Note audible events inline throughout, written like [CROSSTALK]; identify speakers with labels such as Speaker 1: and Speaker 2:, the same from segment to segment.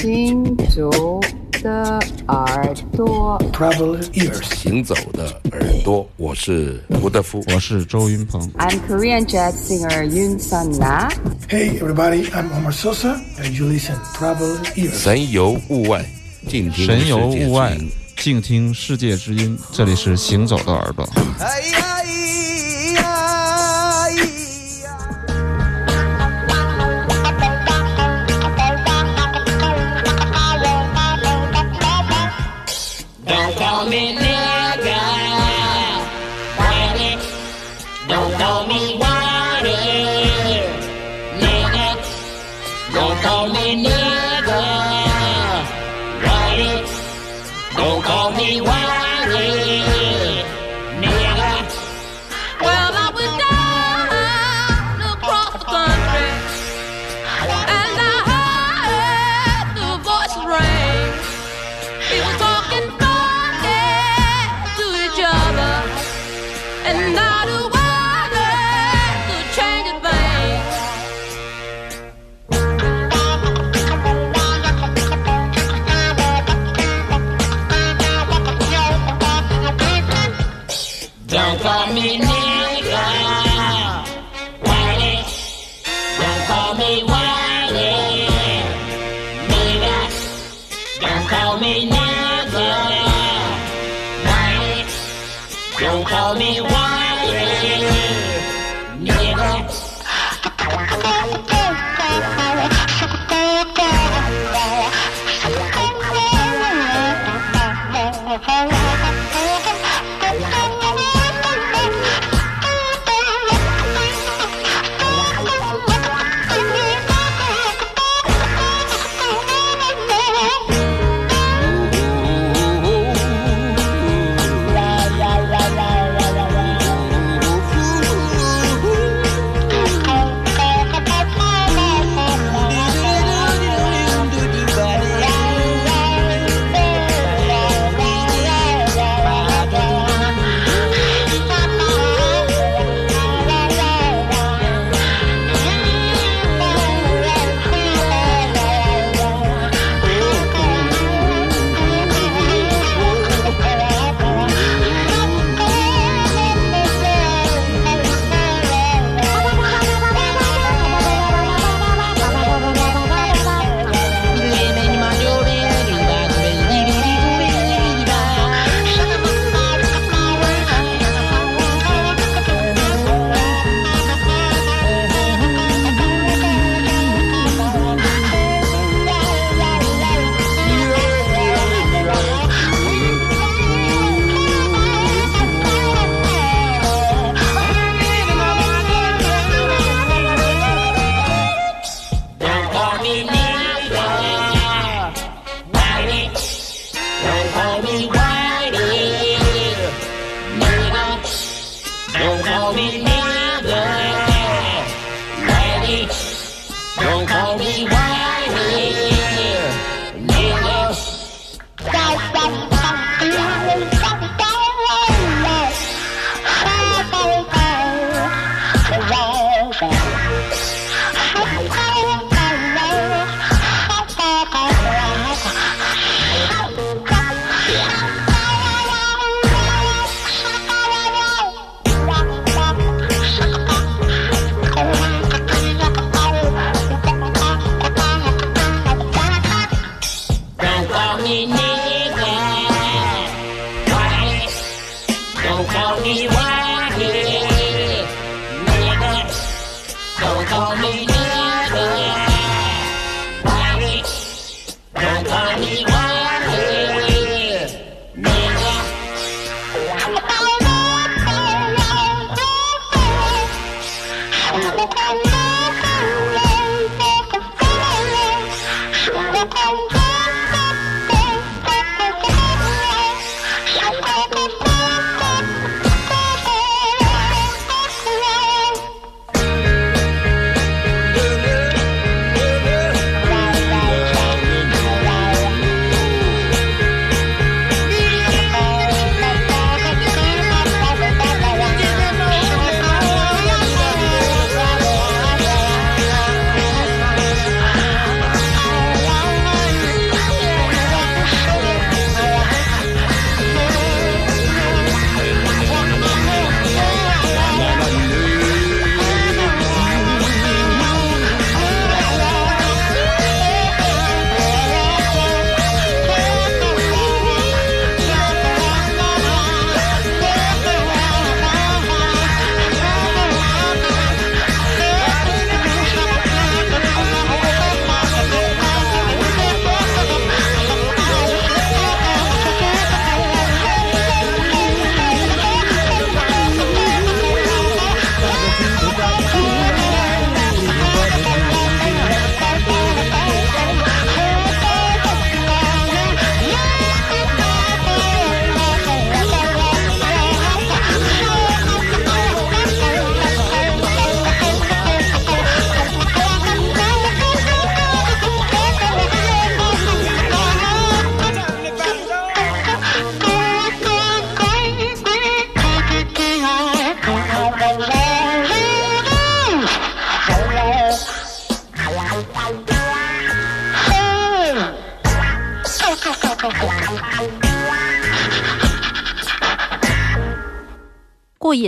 Speaker 1: 行走的耳朵。
Speaker 2: Travel ears.
Speaker 3: 行走的耳朵，我是胡德夫。
Speaker 4: 我是周云鹏。
Speaker 1: I'm Korean jazz singer Yoon Sun Na.
Speaker 2: Hey, everybody, I'm Omar Sosa, and you listen Travel ears.
Speaker 3: 神游物外，静听
Speaker 4: 神游物外，静听世界之音。这里是行走的耳朵。
Speaker 5: 哎呀
Speaker 6: Molina. Tell me
Speaker 7: one.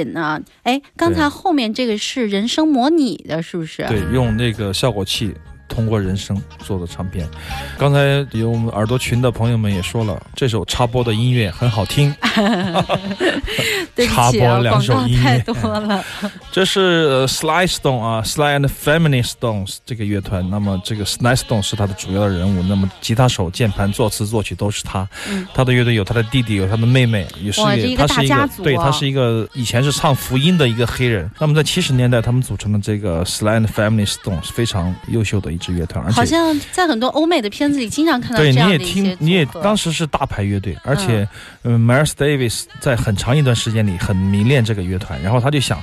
Speaker 7: 呢。哎，刚才后面这个是人声模拟的，是不是？
Speaker 8: 对，用那个效果器。通过人声做的唱片，刚才有我们耳朵群的朋友们也说了，这首插播的音乐很好听。[LAUGHS]
Speaker 7: 对不起啊，
Speaker 8: 插播两
Speaker 7: 广告太
Speaker 8: 首音乐
Speaker 7: 多了。[LAUGHS]
Speaker 8: 这是呃 Sly Stone 啊，Sly and Family Stones 这个乐团。那么这个 Sly Stone 是他的主要的人物，那么吉他手、键盘、作词、作曲都是他。
Speaker 7: 嗯
Speaker 8: 他的乐队有他的弟弟，有他的妹妹，也是
Speaker 7: 哇这一个
Speaker 8: 他是一个对，他是一个以前是唱福音的一个黑人。那么在七十年代，他们组成的这个 Sly and Family Stone 是非常优秀的一支乐团，而且
Speaker 7: 好像在很多欧美的片子里经常看到
Speaker 8: 对，
Speaker 7: 这
Speaker 8: 你也听，你也当时是大牌乐队，而且，嗯，Miles Davis 在很长一段时间里很迷恋这个乐团，然后他就想，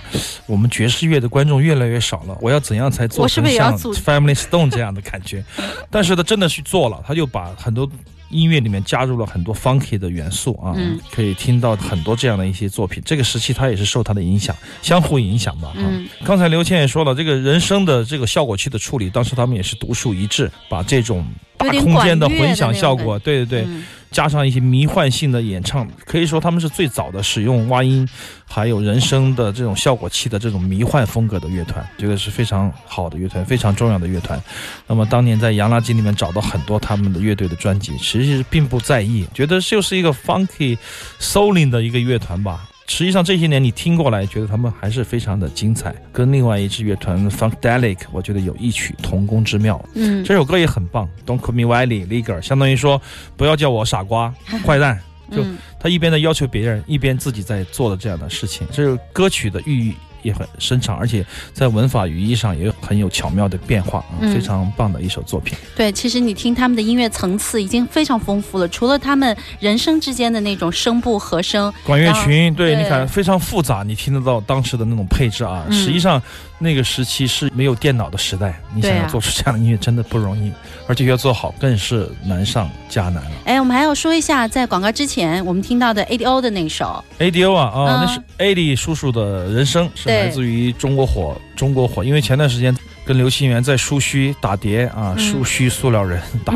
Speaker 8: 我们爵士乐的观众越来越少了，我要怎样才做
Speaker 7: 我是
Speaker 8: 成像 Family Stone 这样的感觉？[LAUGHS] 但是他真的去做了，他就把很多。音乐里面加入了很多 funky 的元素啊，
Speaker 7: 嗯
Speaker 8: 可以听到很多这样的一些作品。这个时期他也是受他的影响，相互影响吧。啊
Speaker 7: 嗯
Speaker 8: 刚才刘谦也说了，这个人声的这个效果器的处理，当时他们也是独树一帜，把这种大空间的混响效果，对对对，
Speaker 7: 嗯
Speaker 8: 加上一些迷幻性的演唱，可以说他们是最早的使用蛙音还有人声的这种效果器的这种迷幻风格的乐团，这个是非常好的乐团，非常重要的乐团。那么当年在洋垃圾里面找到很多他们的乐队的专辑，其实并不在意，觉得就是一个 funky souling 的一个乐团吧。实际上这些年你听过来，觉得他们还是非常的精彩，跟另外一支乐团 Funkadelic，我觉得有异曲同工之妙。
Speaker 7: 嗯，
Speaker 8: 这首歌也很棒，Don't Call Me Wiley Liger，相当于说不要叫我傻瓜、坏蛋，就
Speaker 7: 嗯
Speaker 8: 他一边在要求别人，一边自己在做的这样的事情。这是歌曲的寓意也很深长，而且在文法语义上也很有巧妙的变化啊，
Speaker 7: 嗯
Speaker 8: 非常棒的一首作品。
Speaker 7: 对，其实你听他们的音乐层次已经非常丰富了，除了他们人声之间的那种声部和声，
Speaker 8: 管乐群，对，
Speaker 7: 对
Speaker 8: 你看非常复杂，你听得到当时的那种配置啊。
Speaker 7: 嗯
Speaker 8: 实际上，那个时期是没有电脑的时代，你想要做出这样的音乐真的不容易，而且要做好更是难上加难了。
Speaker 7: 哎，我们还要说一下，在广告之前我们听到的 ADO 的那首
Speaker 8: ，ADO 啊啊，
Speaker 7: 嗯
Speaker 8: 那是 AD 叔叔的人生，是来自于中国火，中国火。因为前段时间跟刘心源在书墟打碟啊，
Speaker 7: 嗯
Speaker 8: 书墟塑料人打，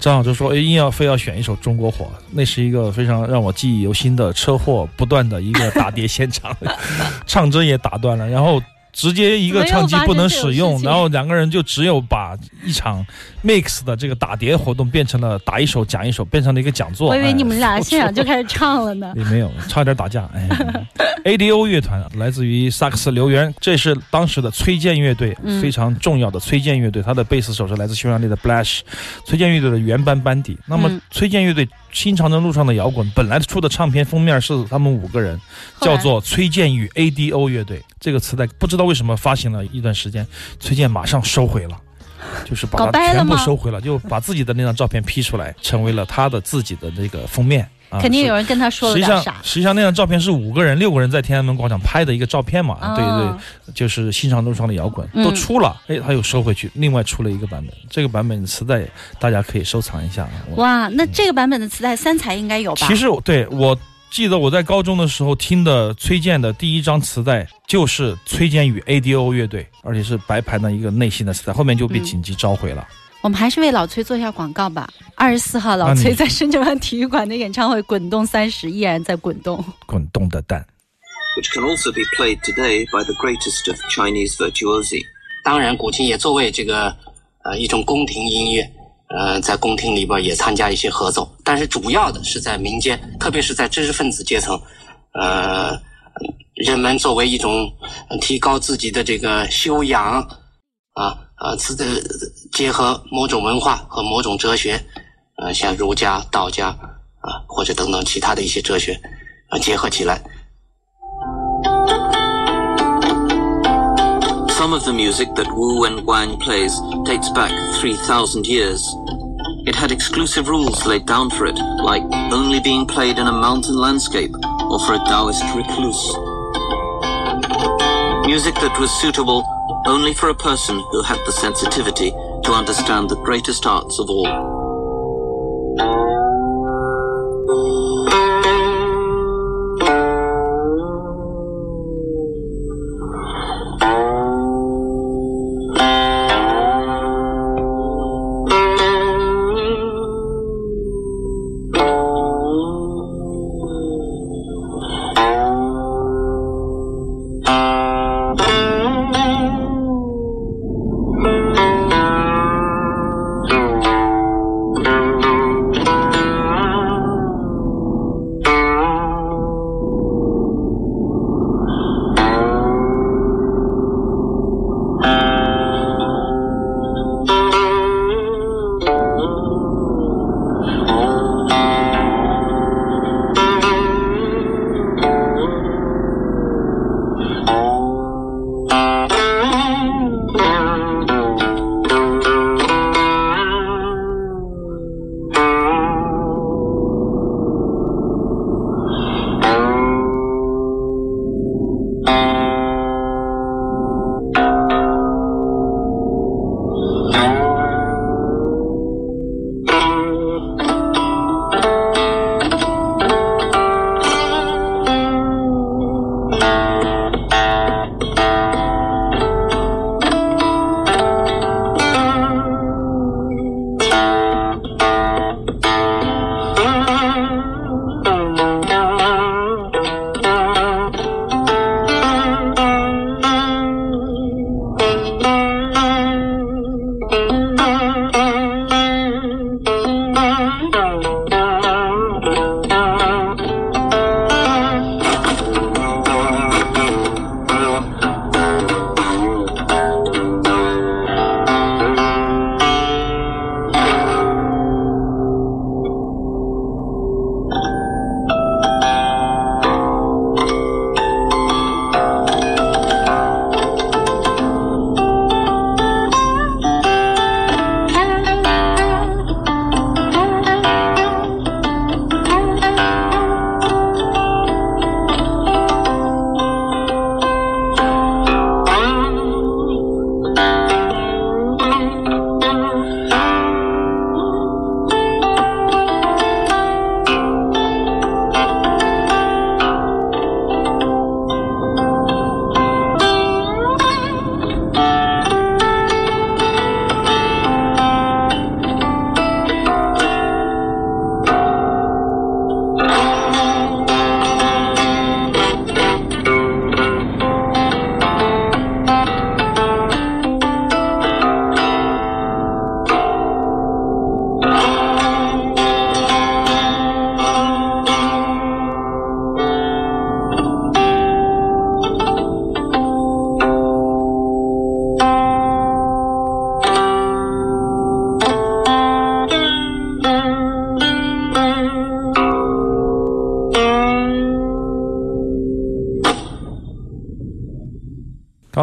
Speaker 8: 张好就说，哎，硬要非要选一首中国火，那是一个非常让我记忆犹新的车祸不断的一个打碟现场，[LAUGHS] 唱针也打断了，然后。直接一个唱机不能使用，然后两个人就只有把一场 mix 的这个打碟活动变成了打一首讲一首，变成了一个讲座。
Speaker 7: 我以为
Speaker 8: 哎
Speaker 7: 你们俩现场就开始唱了呢。[LAUGHS]
Speaker 8: 也没有，差点打架。哎，[LAUGHS] ADO 乐团来自于萨克斯刘源，这是当时的崔健乐队、
Speaker 7: 嗯
Speaker 8: 非常重要的崔健乐队，他的贝斯手是来自匈牙利的 Blash，崔健乐队的原班班底。那么
Speaker 7: 嗯
Speaker 8: 崔健乐队《新长征路上的摇滚》本来出的唱片封面是他们五个人，叫做崔健与 ADO 乐队。这个磁带不知道为什么发行了一段时间，崔健马上收回了。[LAUGHS] 就是把它全部收回了，就把自己的那张照片 P 出来，成为了他的自己的那个封面
Speaker 7: 肯定有人跟他说了
Speaker 8: 实际上
Speaker 7: 点啥，。
Speaker 8: 实际上那张照片是五个人、六个人在天安门广场拍的一个照片嘛。对
Speaker 7: 哦
Speaker 8: 对，就是新长路上的摇滚
Speaker 7: 嗯
Speaker 8: 都出了，哎，他又收回去，另外出了一个版本。这个版本的磁带大家可以收藏一下。
Speaker 7: 哇，那这个版本的磁带三彩应该有吧？
Speaker 8: 其实我对我记得我在高中的时候听的崔健的第一张磁带就是崔健与 ADO 乐队，而且是白盘的一个内心的磁带，后面就被
Speaker 7: 嗯
Speaker 8: 紧急召回了。
Speaker 7: 我们还是为老崔做一下广告吧。二十四号，老崔在深圳湾体育馆的演唱会《滚动三十》依然在滚动。
Speaker 8: 滚动的蛋。
Speaker 9: which can also be played today by the greatest of Chinese virtuosi.
Speaker 10: 当然，古琴也作为这个呃一种宫廷音乐，呃，在宫廷里边也参加一些合奏，但是主要的是在民间，特别是在知识分子阶层，呃，人们作为一种呃提高自己的这个修养啊 啊，自的结合某种文化和某种哲学，呃，像儒家、道家啊，或者等等其他的一些哲学啊结合起来。
Speaker 9: Some of the music that Wu and Guang plays dates back 3,000 years. It had exclusive rules laid down for it, like only being played in a mountain landscape or for a Taoist recluse. Music that was suitable only for a person who had the sensitivity to understand the greatest arts of all.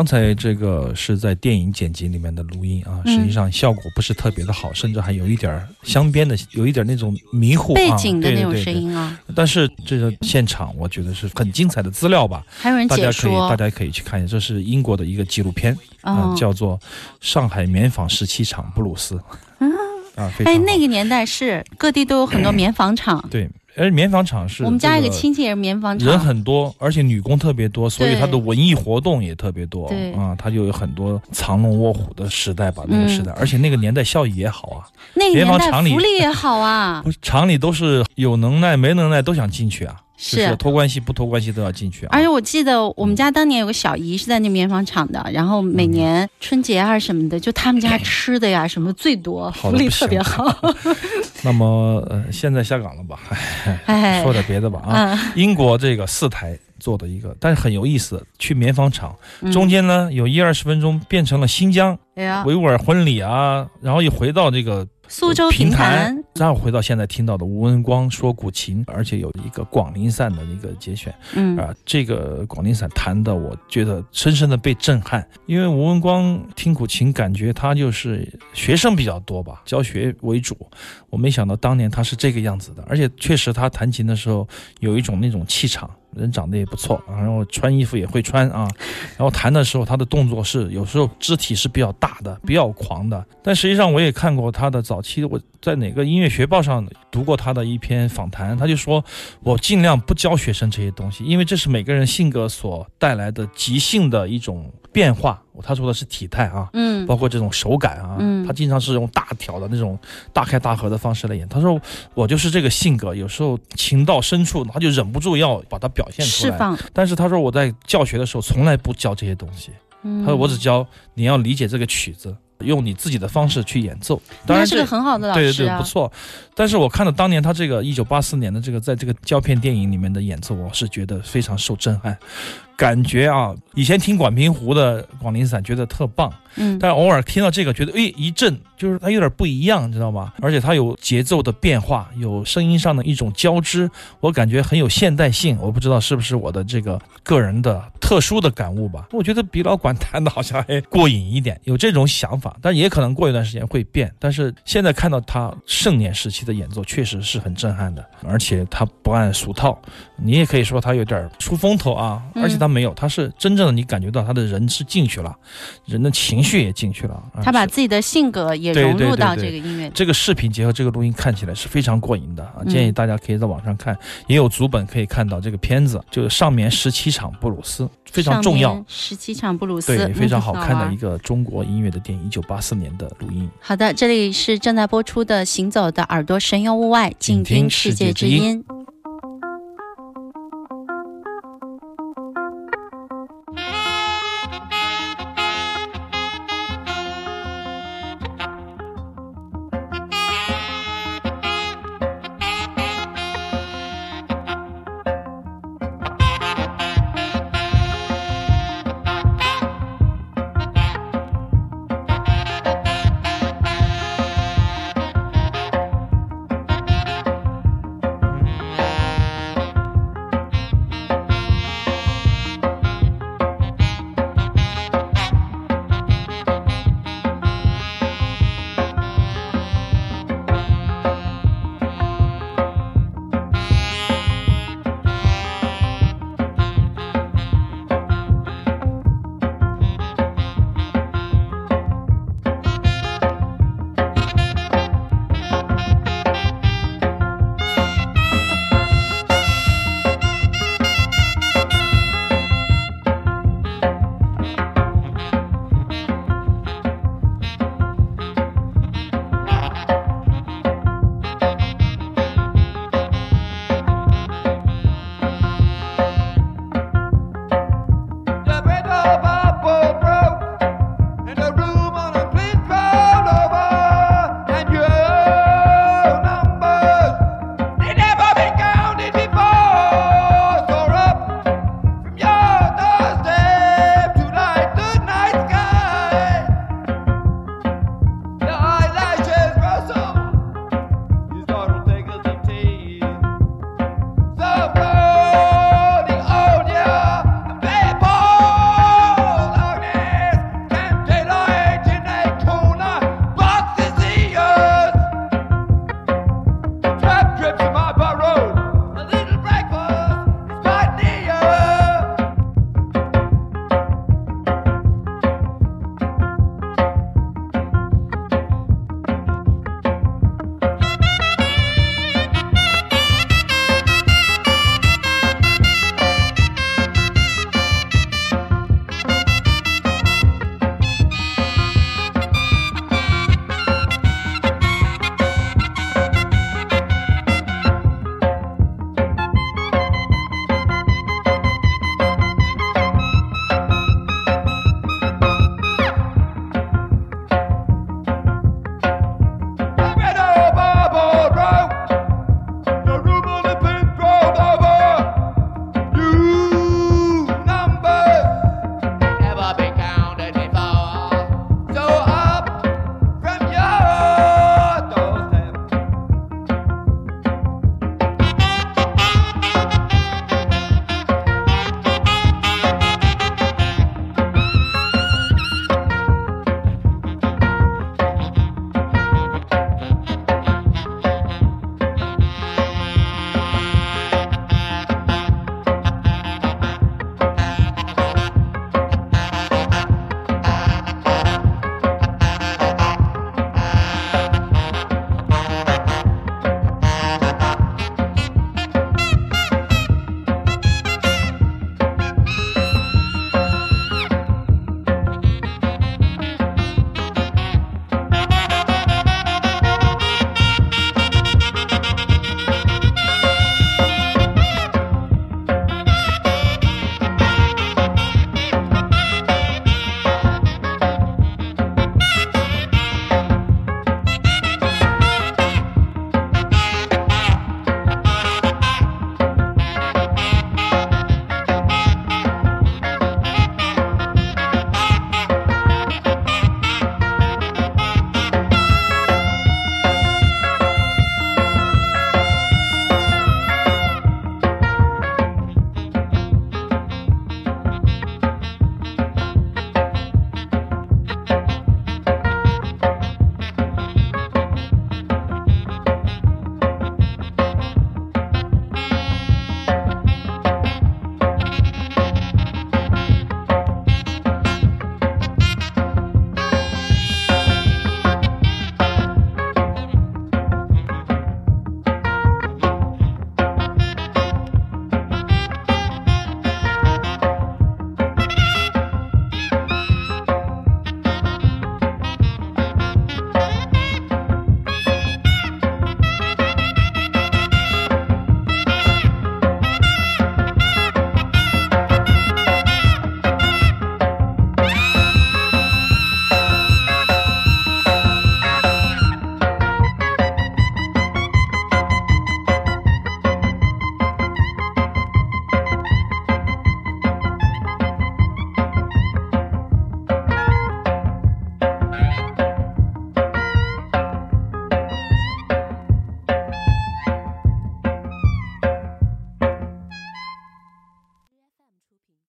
Speaker 8: 刚才这个是在电影剪辑里面的录音啊，
Speaker 7: 嗯。
Speaker 8: 实际上效果不是特别的好，甚至还有一点儿镶边的，有一点那种迷糊
Speaker 7: 背
Speaker 8: 啊
Speaker 7: 景的那种声音啊，
Speaker 8: 但是这个现场，我觉得是很精彩的资料吧。
Speaker 7: 还有人解
Speaker 8: 大家可以
Speaker 7: 说
Speaker 8: 大家可以去看一下，这是英国的一个纪录片，叫做《上海棉纺十七厂布鲁斯》啊，非常
Speaker 7: 哎，那个年代是各地都有很多棉纺厂，
Speaker 8: 对，而棉纺厂是
Speaker 7: 我们家
Speaker 8: 一个
Speaker 7: 个亲戚也是棉纺厂，
Speaker 8: 人很多，而且女工特别多，所以
Speaker 7: 对
Speaker 8: 它的文艺活动也特别多。
Speaker 7: 对。
Speaker 8: 啊，他就有很多藏龙卧虎的时代吧，那个时代，
Speaker 7: 嗯。
Speaker 8: 而且那个年代效益也好啊，
Speaker 7: 那个年代
Speaker 8: 棉纺厂里
Speaker 7: 福利也好啊，
Speaker 8: 不 [LAUGHS] 是厂里都是有能耐没能耐都想进去啊，就是
Speaker 7: 是
Speaker 8: 托关系不托关系都要进去啊，
Speaker 7: 而且我记得我们家当年有个小姨是在那棉纺厂的，然后每
Speaker 8: 嗯。
Speaker 7: 年春节啊什么的，就他们家吃的呀 [LAUGHS] 什么最多，福利特别好。[LAUGHS]
Speaker 8: 那么呃，现在下岗了吧？[LAUGHS]
Speaker 7: 哎。
Speaker 8: 说点别的吧啊，
Speaker 7: 嗯。
Speaker 8: 英国这个四台做的一个，但是很有意思，去棉纺厂
Speaker 7: 嗯。
Speaker 8: 中间呢有一二十分钟变成了新疆
Speaker 7: 哎，
Speaker 8: 维吾尔婚礼啊，然后又回到这个
Speaker 7: 苏州
Speaker 8: 评
Speaker 7: 评弹，
Speaker 8: 然后回到现在听到的吴文光说古琴，而且有一个广陵散的一个节选
Speaker 7: 嗯
Speaker 8: 啊，这个广陵散弹的，我觉得深深的被震撼，因为吴文光听古琴，感觉他就是学生比较多吧，教学为主，我没想到当年他是这个样子的，而且确实他弹琴的时候有一种那种气场。人长得也不错，啊然后穿衣服也会穿啊，然后弹的时候他的动作是有时候肢体是比较大的、比较狂的。但实际上我也看过他的早期，我在哪个音乐学报上读过他的一篇访谈，他就说我尽量不教学生这些东西，因为这是每个人性格所带来的即兴的一种变化。他说的是体态啊，
Speaker 7: 嗯
Speaker 8: 包括这种手感啊，
Speaker 7: 嗯
Speaker 8: 他经常是用大挑的那种大开大合的方式来演。他说我就是这个性格，有时候情到深处，他就忍不住要把它表现出来。
Speaker 7: 释放。
Speaker 8: 但是他说我在教学的时候从来不教这些东西，
Speaker 7: 嗯
Speaker 8: 他说我只教你要理解这个曲子，用你自己的方式去演奏。当然
Speaker 7: 是个很好的老
Speaker 8: 对对对，不，错。但是我看到当年他这个一九八四年的这个在这个胶片电影里面的演奏，我是觉得非常受震撼，感觉啊，以前听管平湖的广陵散觉得特棒，
Speaker 7: 嗯，
Speaker 8: 但偶尔听到这个，觉得哎一震，就是它有点不一样，你知道吗？而且它有节奏的变化，有声音上的一种交织，我感觉很有现代性。我不知道是不是我的这个个人的特殊的感悟吧？我觉得比老管弹的好像还过瘾一点，有这种想。法，但也可能过一段时间会变。但是现在看到他盛年时期的演奏，确实是很震撼的，而且他不按俗套，你也可以说他有点出风头啊，
Speaker 7: 嗯
Speaker 8: 而且他没有，他是真正的你感觉到他的人是进去了，人的情绪也进去了。啊
Speaker 7: 他把自己的性格也融入到这个音乐里。
Speaker 8: 这个视频结合这个录音看起来是非常过瘾的啊！
Speaker 7: 嗯
Speaker 8: 建议大家可以在网上看，也有足本可以看到这个片子，就是上面十七场布鲁斯，非常重要，
Speaker 7: 十七场布鲁斯，
Speaker 8: 对，非常
Speaker 7: 嗯
Speaker 8: 好看的一个中国音乐的电影，一九八四年的录音。
Speaker 7: 好的，这里是正在播出的《行走的耳朵神游物外》，
Speaker 8: 静听世界之
Speaker 7: 音。